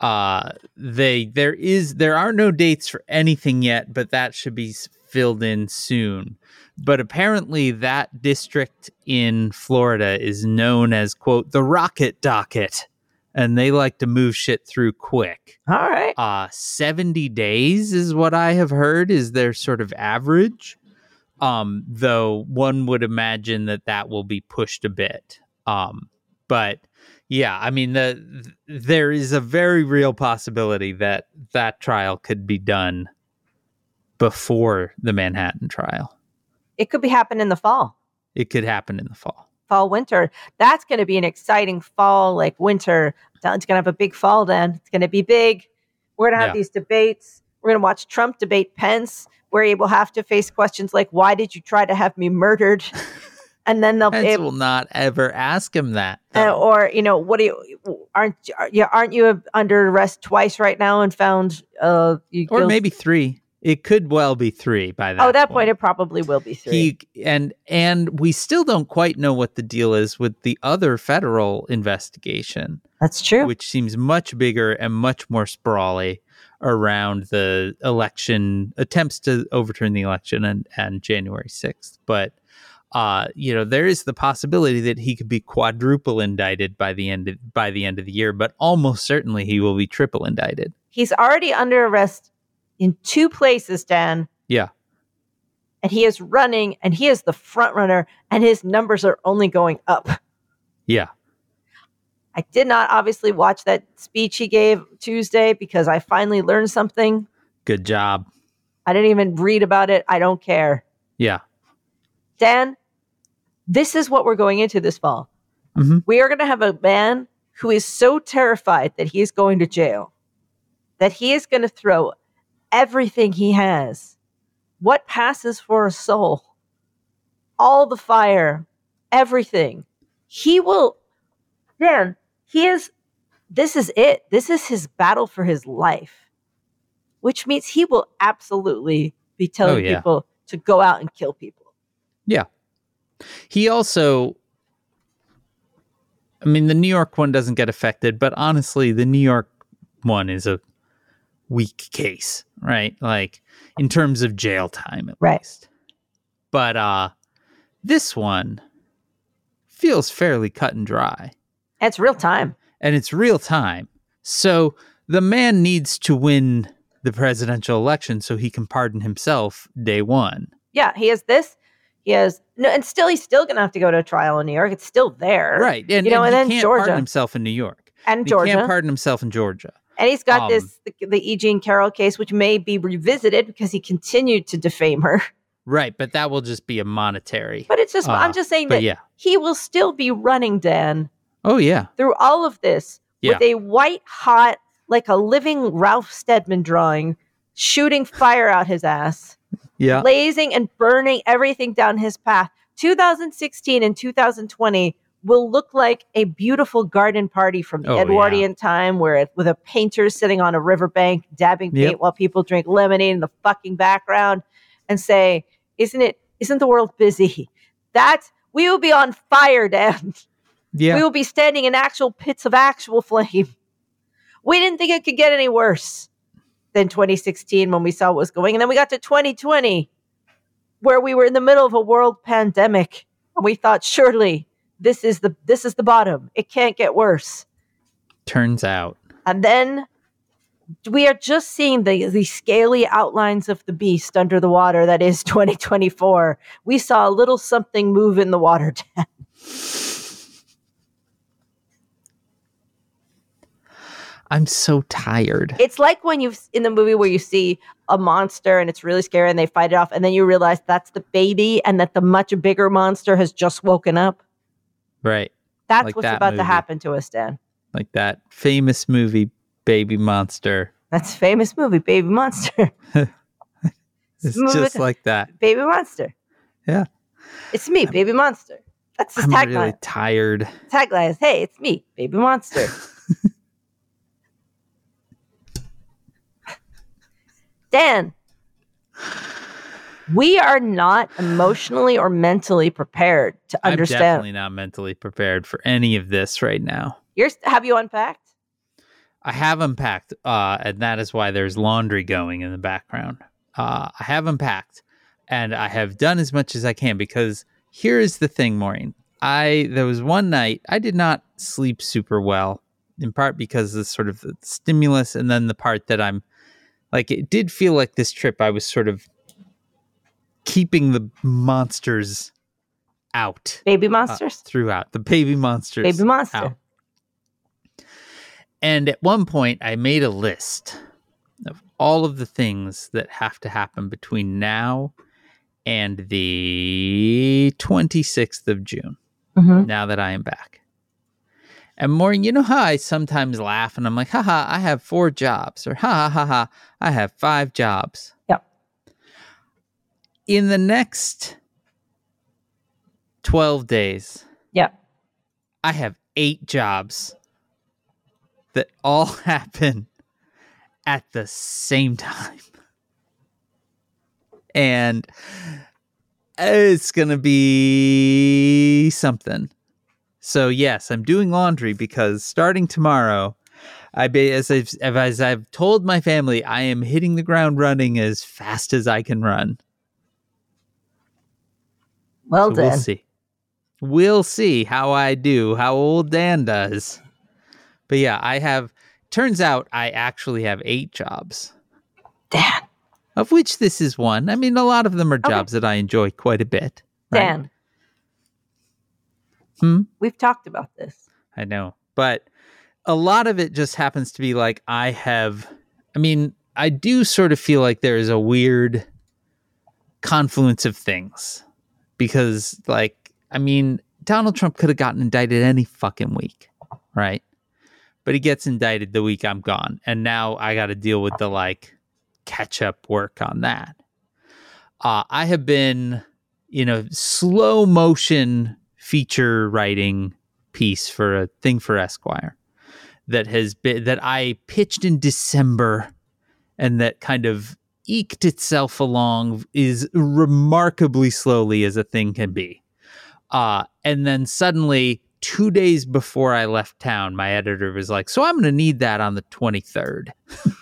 Uh, they there is there are no dates for anything yet, but that should be filled in soon. But apparently, that district in Florida is known as quote the Rocket Docket, and they like to move shit through quick. All right. Uh, seventy days is what I have heard is their sort of average. Um, though one would imagine that that will be pushed a bit. Um, but yeah, I mean the th- there is a very real possibility that that trial could be done before the Manhattan trial. It could be happening in the fall, It could happen in the fall. fall, winter. That's going to be an exciting fall, like winter. It's going to have a big fall then. It's going to be big. We're going to have Yeah. these debates. We're going to watch Trump debate Pence, where he will have to face questions like, why did you try to have me murdered? And then they'll be Pence able, will not ever ask him that. uh, or you know what do you aren't are, yeah aren't you under arrest twice right now and found uh you or guilty? maybe three. It could well be three by that. oh, that point, it probably will be three. He and and we still don't quite know what the deal is with the other federal investigation, That's true. which seems much bigger and much more sprawly around the election attempts to overturn the election and and January sixth. But uh, you know, there is the possibility that he could be quadruple indicted by the end of, by the end of the year, but almost certainly he will be triple indicted. He's already under arrest in two places, Dan. Yeah. And he is running and he is the front runner and his numbers are only going up. Yeah. I did not obviously watch that speech he gave Tuesday because I finally learned something. Good job. I didn't even read about it. I don't care. Yeah. Dan, this is what we're going into this fall. Mhm. We are going to have a man who is so terrified that he is going to jail that he is going to throw everything he has, what passes for a soul, all the fire, everything. He will, Dan, he is, this is it. This is his battle for his life, which means he will absolutely be telling Oh, yeah. people to go out and kill people. Yeah. He also, I mean, the New York one doesn't get affected, but honestly, the New York one is a weak case, right? Like in terms of jail time, at Right. least. But uh, this one feels fairly cut and dry, it's real time. and it's real time. So the man needs to win the presidential election so he can pardon himself day one. Yeah, he has this. He has no, and still he's still gonna have to go to a trial in New York. It's still there, Right. And, You know, and and he then can't pardon Georgia. himself in New York. And He Georgia, can't pardon himself in Georgia. And he's got um, this the, the E. Jean Carroll case, which may be revisited because he continued to defame her. Right, but that will just be a monetary. But it's just Uh, I'm just saying that yeah. he will still be running Dan Oh yeah. through all of this Yeah. with a white hot, like a living Ralph Steadman drawing, shooting fire out his ass. Yeah. blazing and burning everything down his path. 2016 and 2020 will look like a beautiful garden party from the Oh, yeah. Edwardian time, where it, with a painter sitting on a riverbank dabbing paint Yep. while people drink lemonade in the fucking background, and say, "Isn't it? Isn't the world busy?" That we will be on fire, Dan. Yeah. We will be standing in actual pits of actual flame. We didn't think it could get any worse than 2016 when we saw what was going. And then we got to 2020, where we were in the middle of a world pandemic. And we thought, surely this is the this is the bottom. It can't get worse. Turns out. And then we are just seeing the, the scaly outlines of the beast under the water that is 2024. We saw a little something move in the water. I'm so tired. It's like when you've in the movie where you see a monster and it's really scary and they fight it off, and then you realize that's the baby and that the much bigger monster has just woken up. Right. That's Like what's that about to happen to us, Dan. Like that famous movie Baby Monster. That's famous movie, Baby Monster. It's Move just like that. Baby Monster. Yeah. It's me, Baby Monster. That's his I'm tagline. really tired. Tagline is, "Hey, it's me, Baby Monster." Dan, we are not emotionally or mentally prepared to understand. I'm definitely not mentally prepared for any of this right now. You're, have you unpacked? I have unpacked, uh, and that is why there's laundry going in the background. Uh, I have unpacked, and I have done as much as I can because here is the thing, Maureen. I there was one night I did not sleep super well, in part because of the sort of the stimulus, and then the part that I'm like it did feel like this trip I was sort of keeping the monsters out Baby uh, monsters? throughout the baby monsters Baby monster. out. And at one point, I made a list of all of the things that have to happen between now and the 26th of June, Mhm. now that I am back. And Maureen, you know how I sometimes laugh and I'm like, haha, I have four jobs, or ha ha ha ha, I have five jobs. Yep. In the next 12 days, Yeah. I have eight jobs that all happen at the same time. and it's gonna be something. So yes, I'm doing laundry because starting tomorrow, I be as I've as I've told my family, I am hitting the ground running as fast as I can run. Well So done. We'll see. We'll see how I do, how old Dan does. But yeah, I have. Turns out I actually have eight jobs, Dan. of which this is one. I mean, a lot of them are Okay. jobs that I enjoy quite a bit. right? Dan. Hmm? We've talked about this. I know. But a lot of it just happens to be like I have I mean, I do sort of feel like there is a weird confluence of things because like I mean, Donald Trump could have gotten indicted any fucking week, right? But he gets indicted the week I'm gone and now I got to deal with the like catch up work on that. Uh I have been you know slow motion feature writing piece for a thing for Esquire that has been that I pitched in December and that kind of eked itself along is remarkably slowly as a thing can be. Uh, and then suddenly, two days before I left town, my editor was like, So I'm going to need that on the 23rd.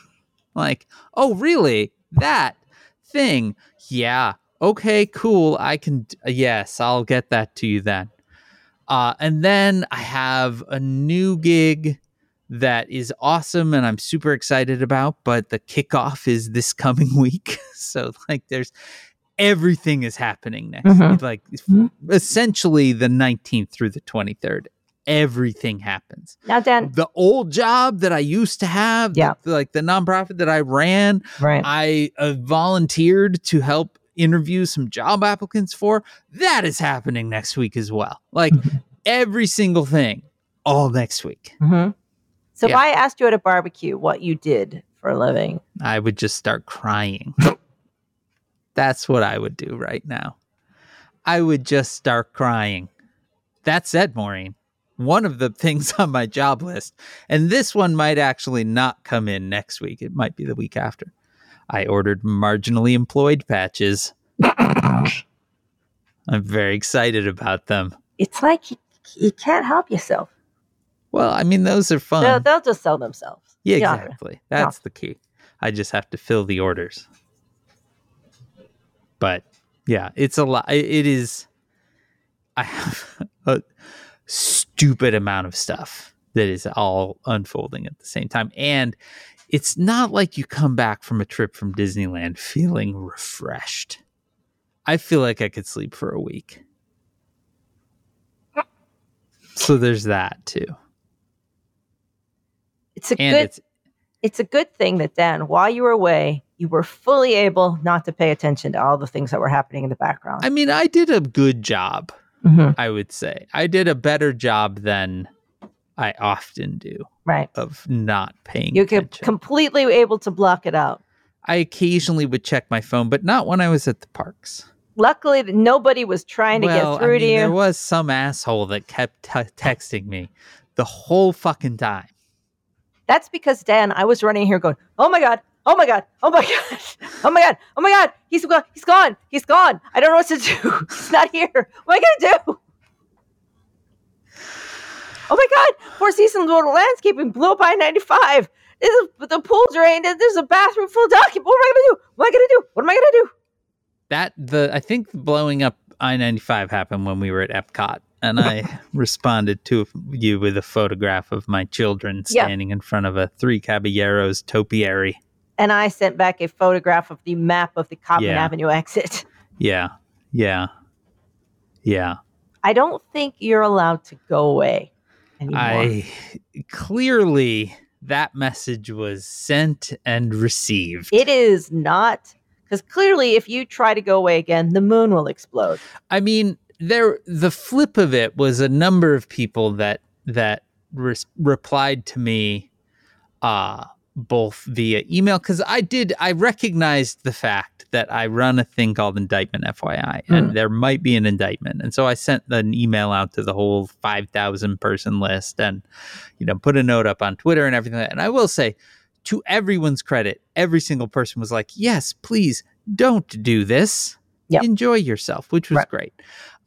like, oh, really? That thing? Yeah. Okay, cool. I can, yes, I'll get that to you then. Uh, and then I have a new gig that is awesome and I'm super excited about, but the kickoff is this coming week. so, like, there's everything is happening next Mhm. week. Like, Mhm. essentially the 19th through the 23rd. Everything happens. Now, Dan. The old job that I used to have, Yeah. the- like the nonprofit that I ran, Right. I uh, volunteered to help interview some job applicants for. That is happening next week as well. Like every single thing, all next week. hmm So if I asked you at a barbecue what you did for a living, I would just start crying. That's what I would do right now. I would just start crying. That said, Maureen, one of the things on my job list, and this one might actually not come in next week, it might be the week after. I ordered marginally employed patches. I'm very excited about them. it's like you, you can't help yourself. Well, I mean, those are fun. They'll, they'll just sell themselves. Yeah, Yeah. exactly. That's the key. I just have to fill the orders. But yeah, it's a lot. It is. I have a stupid amount of stuff that is all unfolding at the same time, and it's not like you come back from a trip from Disneyland feeling refreshed. I feel like I could sleep for a week. So there's that too, It's a and good it's it's a good thing that Dan, while you were away, you were fully able not to pay attention to all the things that were happening in the background. I mean, I did a good job, Mhm. I would say. I did a better job than I often do Right. of not paying You could attention. completely able to block it out. I occasionally would check my phone, but not when I was at the parks. Luckily, nobody was trying to well, get through I to you. there was some asshole that kept t- texting me the whole fucking time. That's because Dan, I was running here going, "Oh my god, oh my god, oh my god, oh my god, oh my god, he's gone, he's gone, he's gone. I don't know what to do. He's not here. What am I gonna do?" Oh my god, Four Seasons World Landscaping blew up ninety five. This is The pool drained. and There's a bathroom full of documents. What am I gonna do? What am I gonna do? What am I gonna do? That the I think blowing up I ninety five happened when we were at Epcot, and I responded to you with a photograph of my children Yeah. standing in front of a Three Caballeros topiary. And I sent back a photograph of the map of the Cottman Yeah. Avenue exit. Yeah, yeah, yeah. I don't think you're allowed to go away anymore. I clearly that message was sent and received. It is not because clearly, if you try to go away again, the moon will explode. I mean, there the flip of it was a number of people that that replied to me uh both via email cuz I did I recognized the fact that I run a thing called indictment FYI and Mm. there might be an indictment and so I sent an email out to the whole 5000 person list and you know put a note up on Twitter and everything and I will say to everyone's credit every single person was like yes please don't do this. Yep. Enjoy yourself, which was Right. great.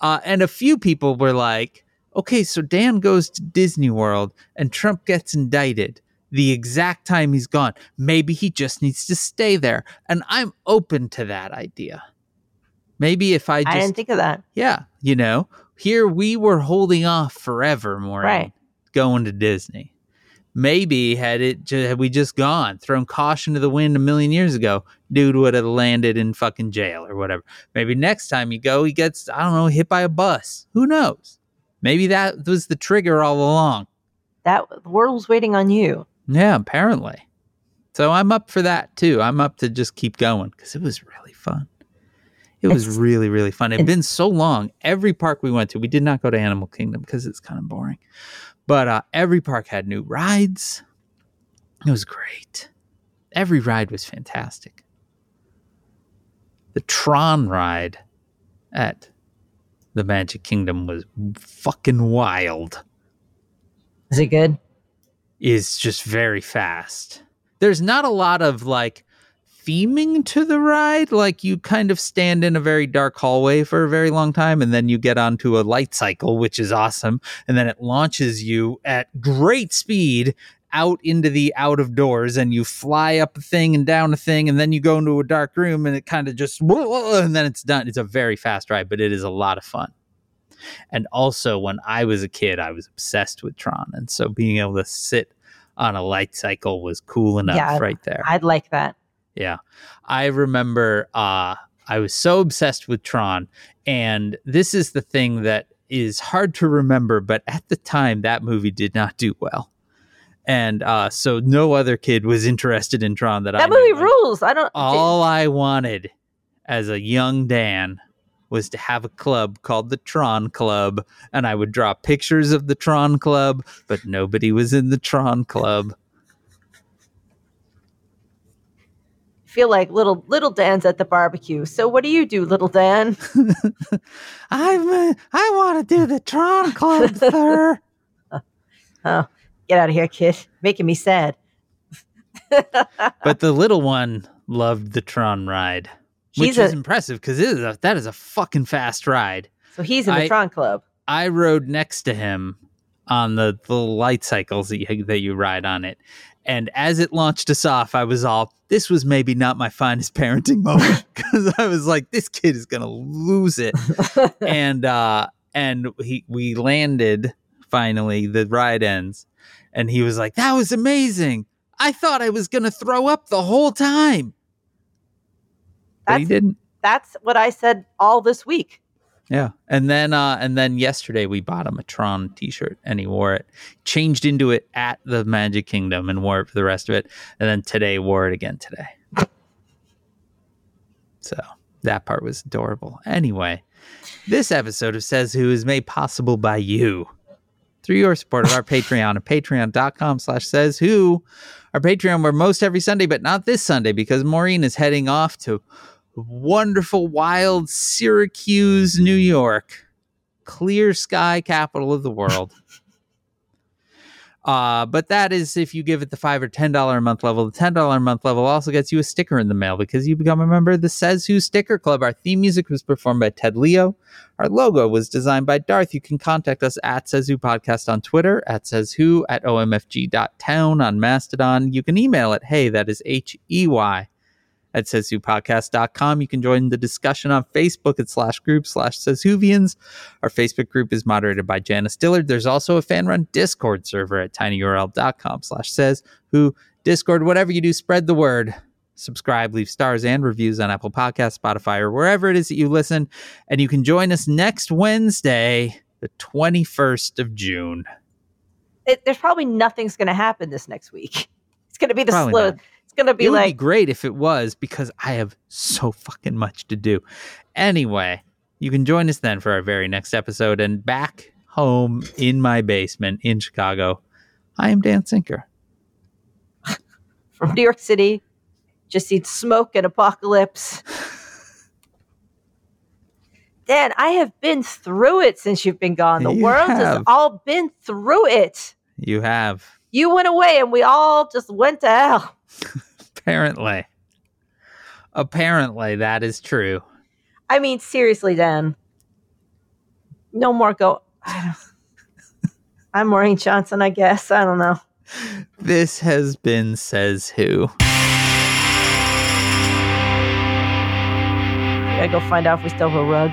Uh, and a few people were like, okay, so Dan goes to Disney World and Trump gets indicted the exact time he's gone. Maybe he just needs to stay there. And I'm open to that idea. Maybe if I I, just, didn't think of that. yeah, you know, here we were holding off forever, Maureen, Right. going to Disney. Maybe had it had we just gone, thrown caution to the wind a million years ago, dude would have landed in fucking jail or whatever. Maybe next time you go, he gets I don't know hit by a bus. Who knows? Maybe that was the trigger all along. That the world was waiting on you. Yeah, apparently. So I'm up for that too. I'm up to just keep going because it was really fun. It was It's- really, really fun. It had been so long. Every park we went to, we did not go to Animal Kingdom because it's kind of boring. But uh, every park had new rides. It was great. Every ride was fantastic. The Tron ride at the Magic Kingdom was fucking wild Is it good? is just very fast. There's not a lot of like theming to the ride. Like you kind of stand in a very dark hallway for a very long time and then you get onto a light cycle, which is awesome. And then it launches you at great speed out into the out of doors and you fly up a thing and down a thing and then you go into a dark room and it kind of just and then it's done. It's a very fast ride, but it is a lot of fun. And also, when I was a kid, I was obsessed with Tron, and so being able to sit on a light cycle was cool enough Yeah, right there. I'd like that. Yeah. I remember uh I was so obsessed with Tron and this is the thing that is hard to remember but at the time that movie did not do well. And uh so no other kid was interested in Tron that, I That movie rules. I don't. All I wanted as a young Dan was to have a club called the Tron Club and I would draw pictures of the Tron Club but nobody was in the Tron Club. Feel like little little Dan's at the barbecue. So what do you do, little Dan? I'm uh, I want to do the Tron Club, sir. Oh, get out of here, kid. Making me sad. but the little one loved the Tron ride, which He's is a impressive because it is a, that is a fucking fast ride. so he's in the I- Tron Club. I rode next to him on the, the light cycles that you, that you ride on it. And as it launched us off, I was all, this was maybe not my finest parenting moment because I was like, this kid is going to lose it. and, uh, and he, we landed finally, the ride ends. And he was like, that was amazing. I thought I was going to throw up the whole time. But he didn't. that's what I said all this week. Yeah. And then uh and then yesterday we bought him a Tron t-shirt and he wore it. Changed into it at the Magic Kingdom and wore it for the rest of it. And then today wore it again today. So that part was adorable. Anyway, this episode of Says Who is made possible by you. Through your support of our Patreon at patreon.com slash says who. Our Patreon where most every Sunday, but not this Sunday because Maureen is heading off to wonderful, wild Syracuse, New York, clear sky capital of the world. Uh, but that is if you give it the five or ten dollar a month level. The ten dollar a month level also gets you a sticker in the mail because you become a member of the Says Who Sticker Club. Our theme music was performed by Ted Leo. Our logo was designed by Darth. You can contact us at Says Who Podcast on Twitter, at Says Who, at omfg.town on Mastodon. You can email it, hey, that is H E Y at sayswhopodcast.com. You can join the discussion on Facebook at slash group slash sayswhovians. Our Facebook group is moderated by Janice Dillard. There's also a fan run Discord server at tinyurl.com slash says who Discord, whatever you do, spread the word. Subscribe, leave stars and reviews on Apple Podcasts, Spotify, or wherever it is that you listen. And you can join us next Wednesday, the 21st of June. It, there's probably nothing's going to happen this next week. It's going to be the Probably slow. not. To be it would be great if it was because I have so fucking much to do. Anyway, you can join us then for our very next episode. And back home in my basement in Chicago, I am Dan Sinker. from New York City. Just see smoke and apocalypse. Dan, I have been through it since you've been gone. The You world has all been through it. You have, You went away and we all just went to hell. apparently. Apparently, that is true. I mean, seriously, Dan. No more go. I'm Maureen Johnson, I guess. I don't know. This has been Says Who. I gotta go find out if we still have a rug.